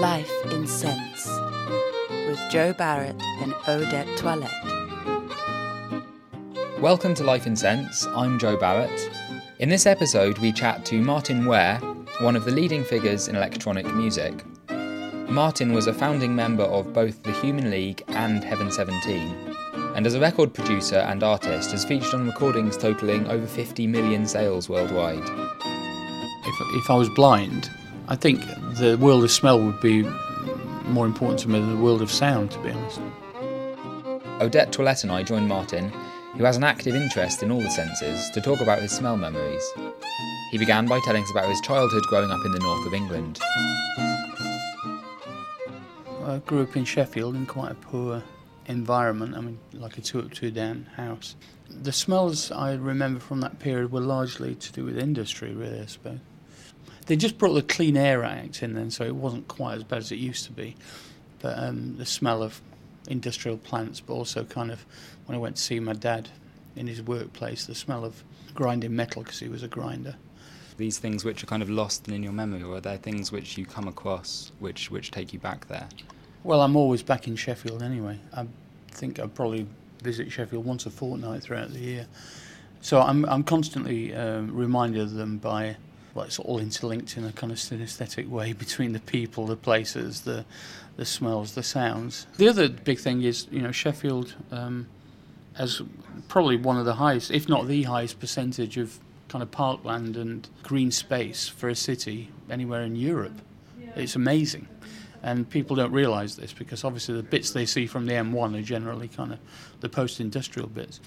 Life in Scents with Joe Barrett and Odette Toilette. Welcome to Life in Scents. I'm Joe Barrett. In this episode, we chat to Martyn Ware, one of the leading figures in electronic music. Martyn was a founding member of both the Human League and Heaven 17, and as a record producer and artist has featured on recordings totalling over 50 million sales worldwide. If, if I was blind, I think the world of smell would be more important to me than the world of sound, to be honest. Odette Toilette and I joined Martyn, who has an active interest in all the senses, to talk about his smell memories. He began by telling us about his childhood growing up in the north of England. I grew up in Sheffield in quite a poor environment. I mean, like a two up, two down house. The smells I remember from that period were largely to do with industry, really, I suppose. They just brought the Clean Air Act in then, so it wasn't quite as bad as it used to be. But um, the smell of industrial plants, but also kind of when I went to see my dad in his workplace, the smell of grinding metal because he was a grinder. These things which are kind of lost in your memory, or are there things which you come across which, which take you back there? Well, I'm always back in Sheffield anyway. I think I probably visit Sheffield once a fortnight throughout the year. So I'm, I'm constantly um, reminded of them by well, it's all interlinked in a kind of synesthetic way between the people, the places, the the smells, the sounds. The other big thing is, you know, Sheffield um, has probably one of the highest, if not the highest, percentage of kind of parkland and green space for a city anywhere in Europe. It's amazing. And people don't realise this because obviously the bits they see from the M1 are generally kind of the post industrial bits.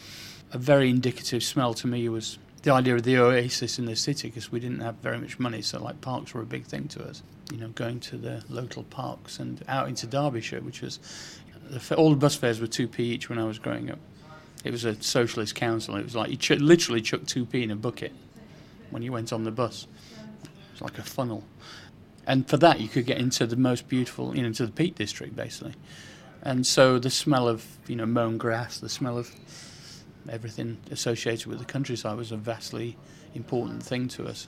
A very indicative smell to me was the idea of the oasis in the city because we didn't have very much money, so like parks were a big thing to us. You know, going to the local parks and out into Derbyshire, which was the, all the bus fares were two p each when I was growing up. It was a socialist council. It was like you ch- literally chuck two p in a bucket when you went on the bus. It was like a funnel, and for that you could get into the most beautiful, you know, into the Peak District basically. And so the smell of you know mown grass, the smell of everything associated with the countryside was a vastly important thing to us,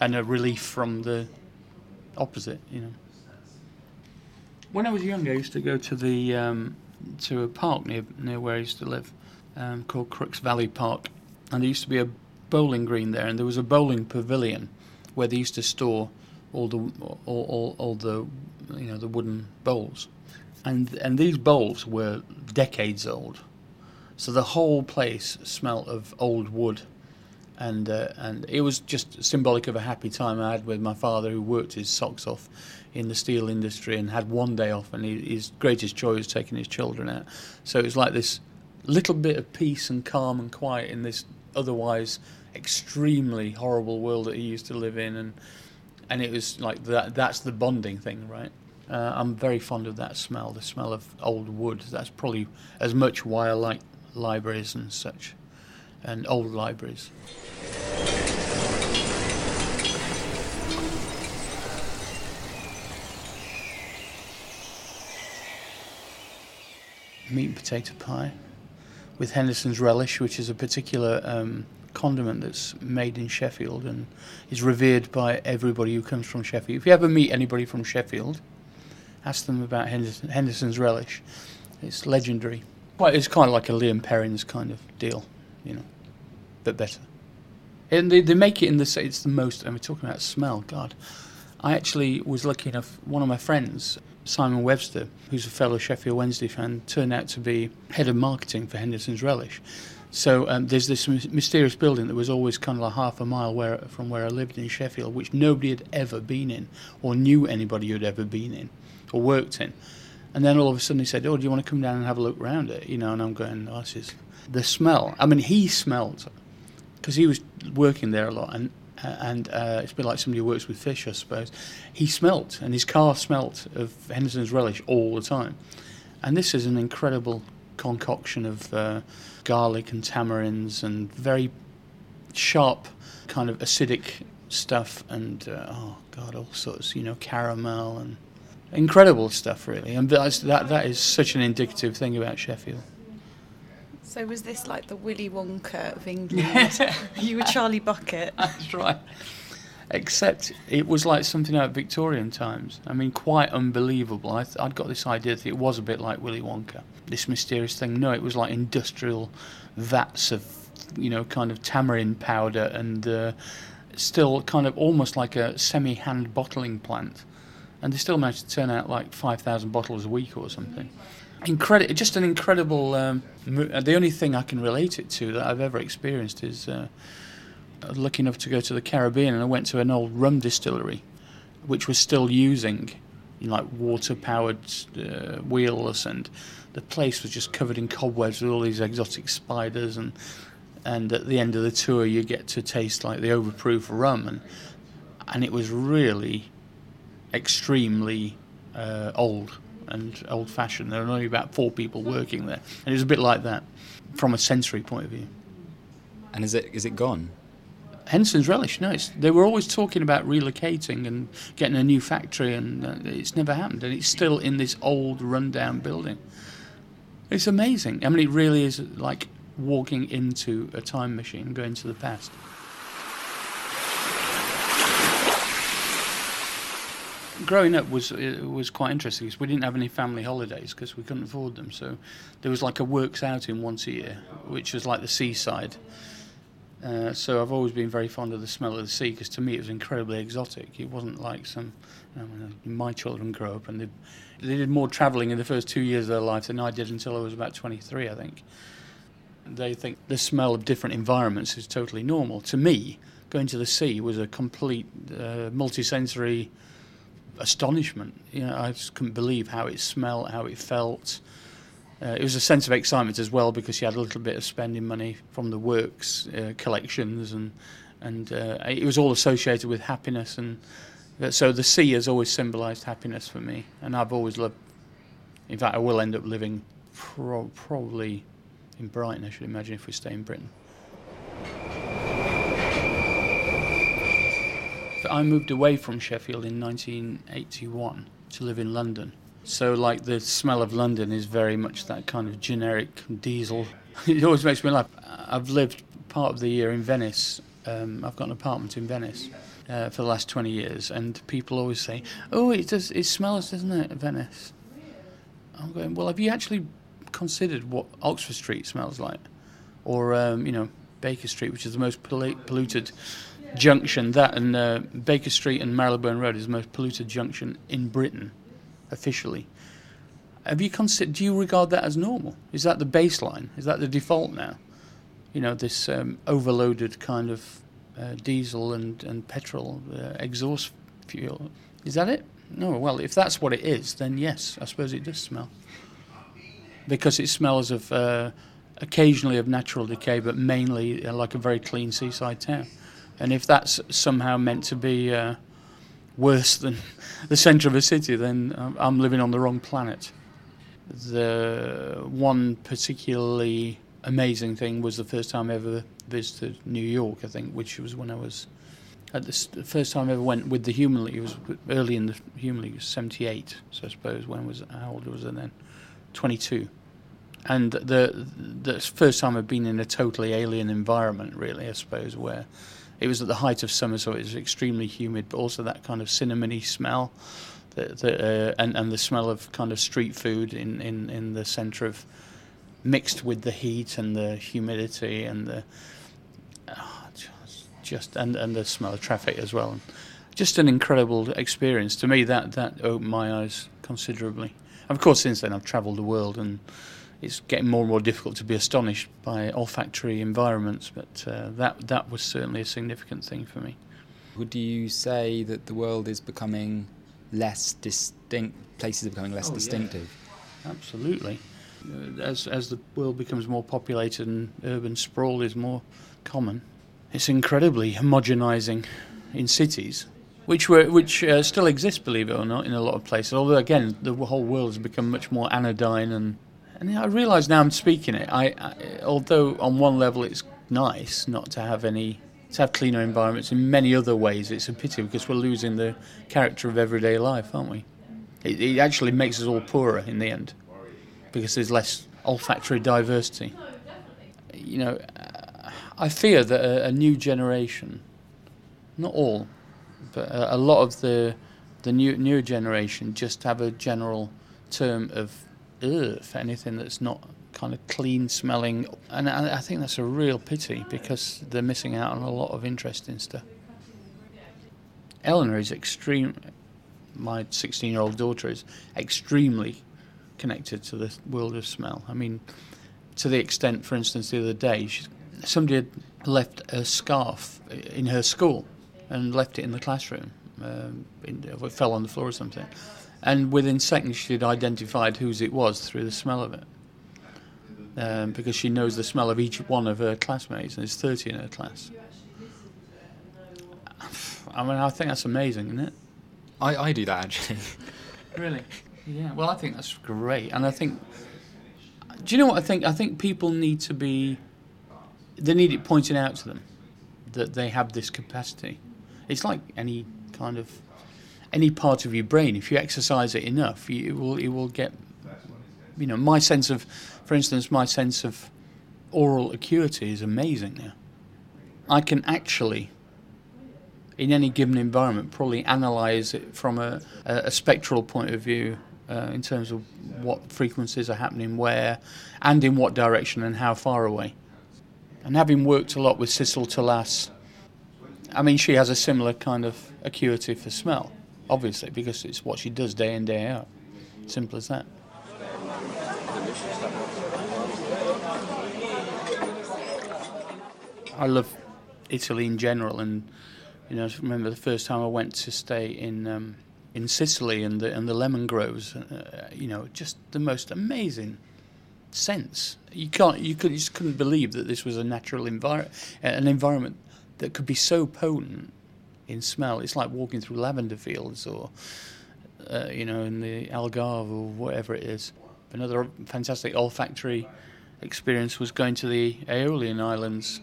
and a relief from the opposite. You know. When I was young, I used to go to the um, to a park near near where I used to live, um, called Crooks Valley Park, and there used to be a bowling green there, and there was a bowling pavilion where they used to store all the all, all, all the you know the wooden bowls, and and these bowls were decades old so the whole place smelt of old wood, and uh, and it was just symbolic of a happy time I had with my father, who worked his socks off in the steel industry and had one day off, and he, his greatest joy was taking his children out. So it was like this little bit of peace and calm and quiet in this otherwise extremely horrible world that he used to live in, and and it was like that. That's the bonding thing, right? Uh, I'm very fond of that smell, the smell of old wood. That's probably as much why I like libraries and such, and old libraries. Meat and potato pie with Henderson's relish, which is a particular um, condiment that's made in Sheffield and is revered by everybody who comes from Sheffield. If you ever meet anybody from Sheffield, ask them about Henderson, Henderson's relish. It's legendary. Well, it's kind of like a Lea & Perrins kind of deal, you know, but better. And they, they make it in the it's the most. And we're talking about smell. God, I actually was lucky enough. One of my friends, Simon Webster, who's a fellow Sheffield Wednesday fan, turned out to be head of marketing for Henderson's Relish. So um, there's this mysterious building that was always kind of like half a mile where, from where I lived in Sheffield, which nobody had ever been in, or knew anybody who had ever been in, or worked in. And then all of a sudden he said, "Oh, do you want to come down and have a look around it?" You know, and I'm going, "Oh, this is the smell." I mean, he smelled because he was working there a lot, and and uh, it's a bit like somebody who works with fish, I suppose. He smelt, and his car smelt of Henderson's relish all the time. And this is an incredible concoction of uh, garlic and tamarinds and very sharp, kind of acidic stuff, and uh, oh god, all sorts, you know, caramel and incredible stuff, really. And that's, that that is such an indicative thing about Sheffield. So was this like the Willy Wonka of England? you were Charlie Bucket. That's right. Except it was like something out of Victorian times. I mean, quite unbelievable. I th- I'd got this idea that it was a bit like Willy Wonka, this mysterious thing. No, it was like industrial vats of, you know, kind of tamarind powder and uh, still kind of almost like a semi hand bottling plant. And they still managed to turn out like 5,000 bottles a week or something. Incredible, just an incredible. Um, the only thing I can relate it to that I've ever experienced is. Uh, lucky enough to go to the Caribbean, and I went to an old rum distillery, which was still using you know, like water-powered uh, wheels, and the place was just covered in cobwebs with all these exotic spiders, and and at the end of the tour, you get to taste like the overproof rum, and and it was really extremely uh, old and old-fashioned. There were only about four people working there, and it was a bit like that from a sensory point of view. And is it is it gone? Henderson's Relish, no, it's, they were always talking about relocating and getting a new factory, and uh, it's never happened. And it's still in this old, rundown building. It's amazing. I mean, it really is like walking into a time machine, going to the past. Growing up was was quite interesting because we didn't have any family holidays because we couldn't afford them. So there was like a works outing once a year, which was like the seaside. Uh, so I've always been very fond of the smell of the sea because to me it was incredibly exotic. It wasn't like some, you know, my children grow up and they, they did more travelling in the first two years of their life than I did until I was about 23, I think. They think the smell of different environments is totally normal. To me, going to the sea was a complete uh, multisensory astonishment. You know, I just couldn't believe how it smelled, how it felt. Uh, it was a sense of excitement as well because you had a little bit of spending money from the works uh, collections and and uh, it was all associated with happiness and uh, so the sea has always symbolised happiness for me and I've always loved. In fact, I will end up living pro- probably in Brighton. I should imagine if we stay in Britain. I moved away from Sheffield in 1981 to live in London. So, like, the smell of London is very much that kind of generic diesel. it always makes me laugh. I've lived part of the year in Venice. Um, I've got an apartment in Venice uh, for the last 20 years, and people always say, Oh, it does, it smells, doesn't it, Venice? I'm going, Well, have you actually considered what Oxford Street smells like? Or, um, you know, Baker Street, which is the most polluted junction. That and uh, Baker Street and Marylebone Road is the most polluted junction in Britain officially. Have you considered? Do you regard that as normal? Is that the baseline? Is that the default now? You know, this um, overloaded kind of uh, diesel and and petrol uh, exhaust fuel. Is that it? No. Well, if that's what it is, then yes, I suppose it does smell. Because it smells of uh, occasionally of natural decay, but mainly uh, like a very clean seaside town. And if that's somehow meant to be uh, worse than the centre of a city, then um, I'm living on the wrong planet. The one particularly amazing thing was the first time I ever visited New York, I think, which was when I was at the first time I ever went with the Human League. It was early in the Human League, it was 78, so I suppose. When was how old was I then? 22. And the the first time I've been in a totally alien environment, really, I suppose, where it was at the height of summer, so it was extremely humid, but also that kind of cinnamony smell, uh, and, and the smell of kind of street food in, in, in the centre of, mixed with the heat and the humidity and the, ah, just, just and, and the smell of traffic as well. Just an incredible experience. To me, that, that opened my eyes considerably. Of course, since then I've travelled the world and it's getting more and more difficult to be astonished by olfactory environments, but uh, that that was certainly a significant thing for me. Would you say that the world is becoming less distinct? Places are becoming less Oh, yeah. distinctive. Absolutely. Uh, As as the world becomes more populated and urban sprawl is more common, it's incredibly homogenising in cities, which were which uh, still exist, believe it or not, in a lot of places. Although again, the whole world has become much more anodyne and. And I realise now I'm speaking it. I, I, although on one level it's nice not to have any, to have cleaner environments. In many other ways, it's a pity because we're losing the character of everyday life, aren't we? It, it actually makes us all poorer in the end because there's less olfactory diversity. You know, I fear that a, a new generation, not all, but a, a lot of the the new newer generation just have a general term of for anything that's not kind of clean smelling, and I, I think that's a real pity because they're missing out on a lot of interesting stuff. Eleanor is extreme. My 16 year old daughter is extremely connected to the world of smell. I mean, to the extent, for instance, the other day, she, somebody had left a scarf in her school and left it in the classroom. Um, in, it fell on the floor or something. And within seconds, she'd identified whose it was through the smell of it. Um, because she knows the smell of each one of her classmates, and there's 30 in her class. I mean, I think that's amazing, isn't it? I, I do that actually. Really? Yeah. Well, I think that's great, and I think. Do you know what I think? I think people need to be. They need it pointed out to them that they have this capacity. It's like any kind of any part of your brain. If you exercise it enough, you, it will it will get. You know, my sense of, for instance, my sense of aural acuity is amazing now. I can actually in any given environment, probably analyze it from a, a, a spectral point of view uh, in terms of what frequencies are happening where and in what direction and how far away. And having worked a lot with Sissel Tolaas, I mean, she has a similar kind of acuity for smell, obviously, because it's what she does day in, day out. Simple as that. I love Italy in general, and you know, I remember the first time I went to stay in um, in Sicily and the and the lemon groves. Uh, you know, just the most amazing sense. You can't, you could, you just couldn't believe that this was a natural environment, an environment that could be so potent in smell. It's like walking through lavender fields or, uh, you know, in the Algarve or whatever it is. Another fantastic olfactory experience was going to the Aeolian Islands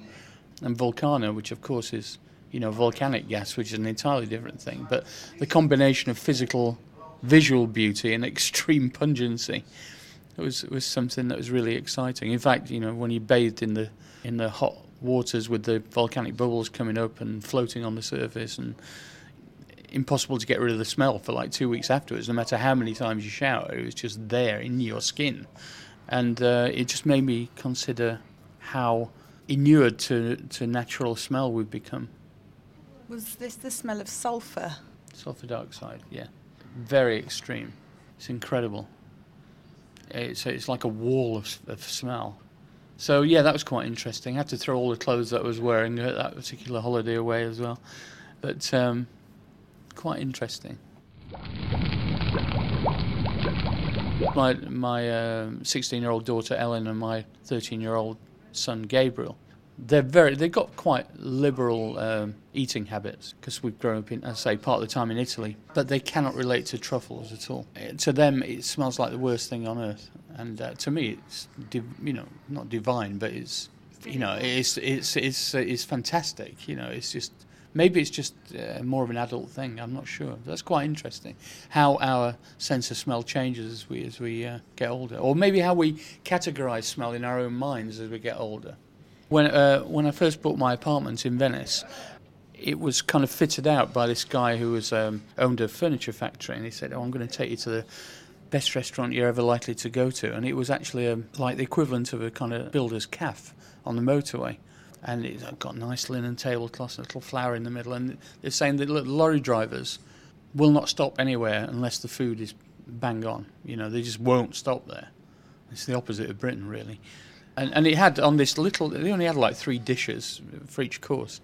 and Vulcano, which of course is you know, volcanic gas, which is an entirely different thing. But the combination of physical, visual beauty and extreme pungency was was something that was really exciting. In fact, you know, when you bathed in the in the hot waters with the volcanic bubbles coming up and floating on the surface and impossible to get rid of the smell for like two weeks afterwards no matter how many times you shower it was just there in your skin and uh, it just made me consider how inured to, to natural smell we've become was this the smell of sulphur? Sulphur dioxide, yeah. Very extreme. It's incredible. It's, it's like a wall of, of smell. So, yeah, that was quite interesting. I had to throw all the clothes that I was wearing at that particular holiday away as well. But um, quite interesting. My my 16 um, year old daughter Ellen and my 13 year old son Gabriel they're very they've got quite liberal um, eating habits because we've grown up in I say part of the time in Italy but they cannot relate to truffles at all to them it smells like the worst thing on earth and uh, to me it's you know not divine but it's you know it's it's it's it's fantastic you know it's just maybe it's just uh, more of an adult thing I'm not sure. That's quite interesting how our sense of smell changes as we as we uh, get older. Or maybe how we categorize smell in our own minds as we get older. When uh, when I first bought my apartment in Venice, it was kind of fitted out by this guy who was um, owned a furniture factory, and he said, "Oh, I'm going to take you to the best restaurant you're ever likely to go to," and it was actually a, um, like the equivalent of a kind of builder's cafe on the motorway. And it's got nice linen tablecloths, a little flower in the middle, and they're saying that lorry drivers will not stop anywhere unless the food is bang on. You know, they just won't stop there. It's the opposite of Britain, really and, and it had on this little. They only had like three dishes for each course,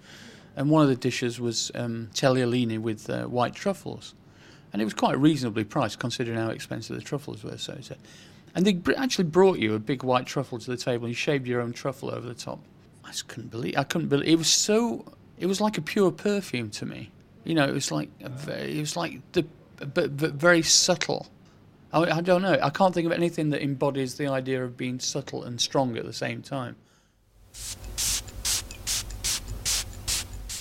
and one of the dishes was um, tagliolini with uh, white truffles, and it was quite reasonably priced considering how expensive the truffles were. So, so and they actually brought you a big white truffle to the table. and You shaved your own truffle over the top. I just couldn't believe. I couldn't believe it was so. It was like a pure perfume to me. You know, it was like very, it was like the but, but very subtle I, I don't know. I can't think of anything that embodies the idea of being subtle and strong at the same time.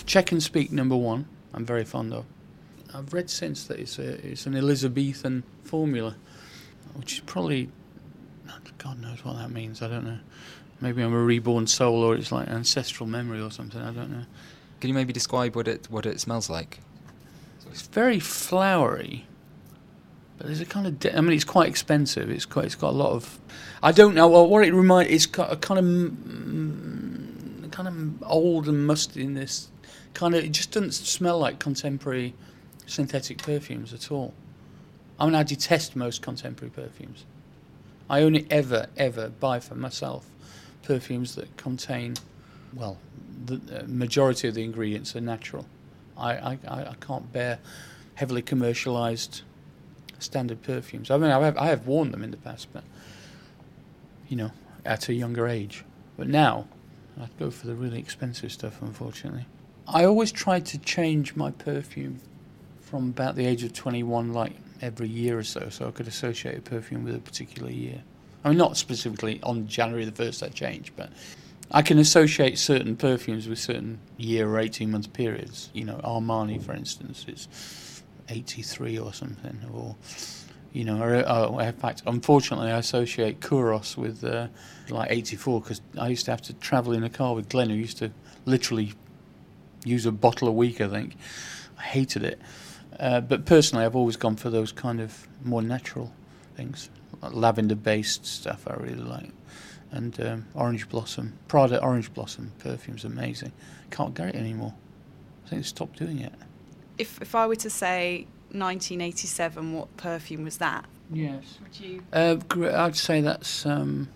Check and Speak number one, I'm very fond of. I've read since that it's, a, it's an Elizabethan formula, which is probably, God knows what that means, I don't know. Maybe I'm a reborn soul or it's like ancestral memory or something, I don't know. Can you maybe describe what it, what it smells like? It's very flowery, but there's a kind of. De- I mean, it's quite expensive. It's quite. It's got a lot of. I don't know. Well, what it reminds. It's got a kind of. mm, kind of old and musty in this. Kind of. It just doesn't smell like contemporary synthetic perfumes at all. I mean, I detest most contemporary perfumes. I only ever, ever buy for myself perfumes that contain, well, the uh, majority of the ingredients are natural. I, I, I can't bear heavily commercialized standard perfumes. I mean, I have, I have worn them in the past, but, you know, at a younger age. But now, I'd go for the really expensive stuff, unfortunately. I always try to change my perfume from about the age of 21, like every year or so, so I could associate a perfume with a particular year. I mean, not specifically on January the 1st that changed, but I can associate certain perfumes with certain year or 18 month periods. You know, Armani, for instance, is 83 or something, or, you know, or, or in fact, unfortunately, I associate Kouros with uh, like 84 because I used to have to travel in a car with Glenn, who used to literally use a bottle a week, I think. I hated it. Uh, but personally, I've always gone for those kind of more natural things, like lavender-based stuff. I really like, and um, orange blossom, Prada orange blossom perfume's amazing. Can't get it anymore. I think they stopped doing it. If if I were to say 1987, what perfume was that? Yes. Would you? Uh, I'd say that's um,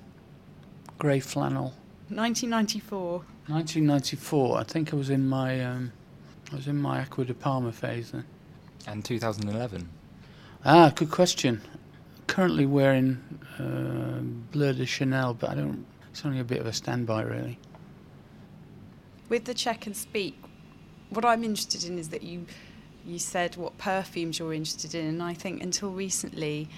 grey flannel. 1994. 1994. I think I was in my um, I was in my Acqua di Parma phase then. And 2011. Ah, good question. Currently wearing uh, Bleu de Chanel, but I don't. It's only a bit of a standby, really. With the check and speak, what I'm interested in is that you you said what perfumes you're interested in, and I think until recently,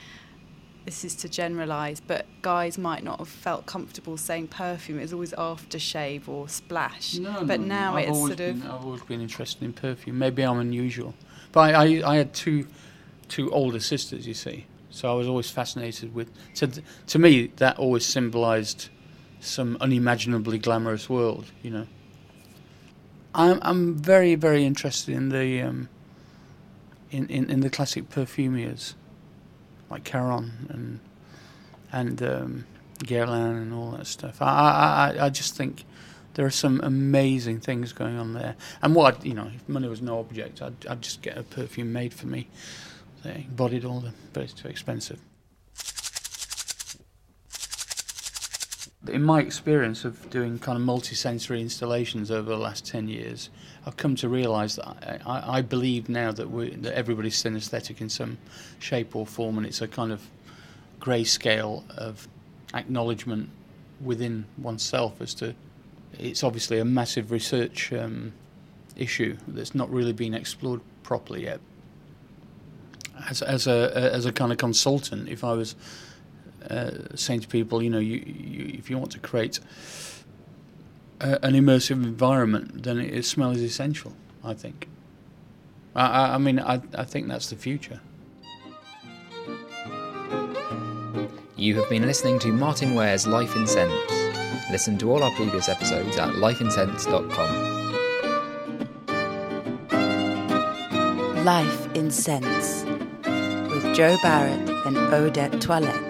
this is to generalise, but guys might not have felt comfortable saying perfume. It was always aftershave or splash. but now I've it's sort of I've always been interested in perfume. Maybe I'm unusual, but I, I, I had two two older sisters, you see, so I was always fascinated with. To to me, that always symbolised some unimaginably glamorous world, you know. I'm I'm very very interested in the um, in, in, in the classic perfumiers, like Caron and and um, Guerlain and all that stuff. I, I I just think there are some amazing things going on there. And what I'd, you know, if money was no object, I'd I'd just get a perfume made for me. They embodied all the, but it's too expensive. In my experience of doing kind of multi-sensory installations over the last ten years, I've come to realise that I, I, believe now that we that everybody's synesthetic in some shape or form, and it's a kind of grey scale of acknowledgement within oneself as to it's obviously a massive research um, issue that's not really been explored properly yet. As, as a as a kind of consultant, if I was uh, saying to people, you know, you, you if you want to create a, an immersive environment, then it, smell is essential. I think. I, I, I mean, I, I think that's the future. You have been listening to Martyn Ware's Life in Scents. Listen to all our previous episodes at lifeinscents.com. Life in Scents with Joe Barrett and Odette Toilette.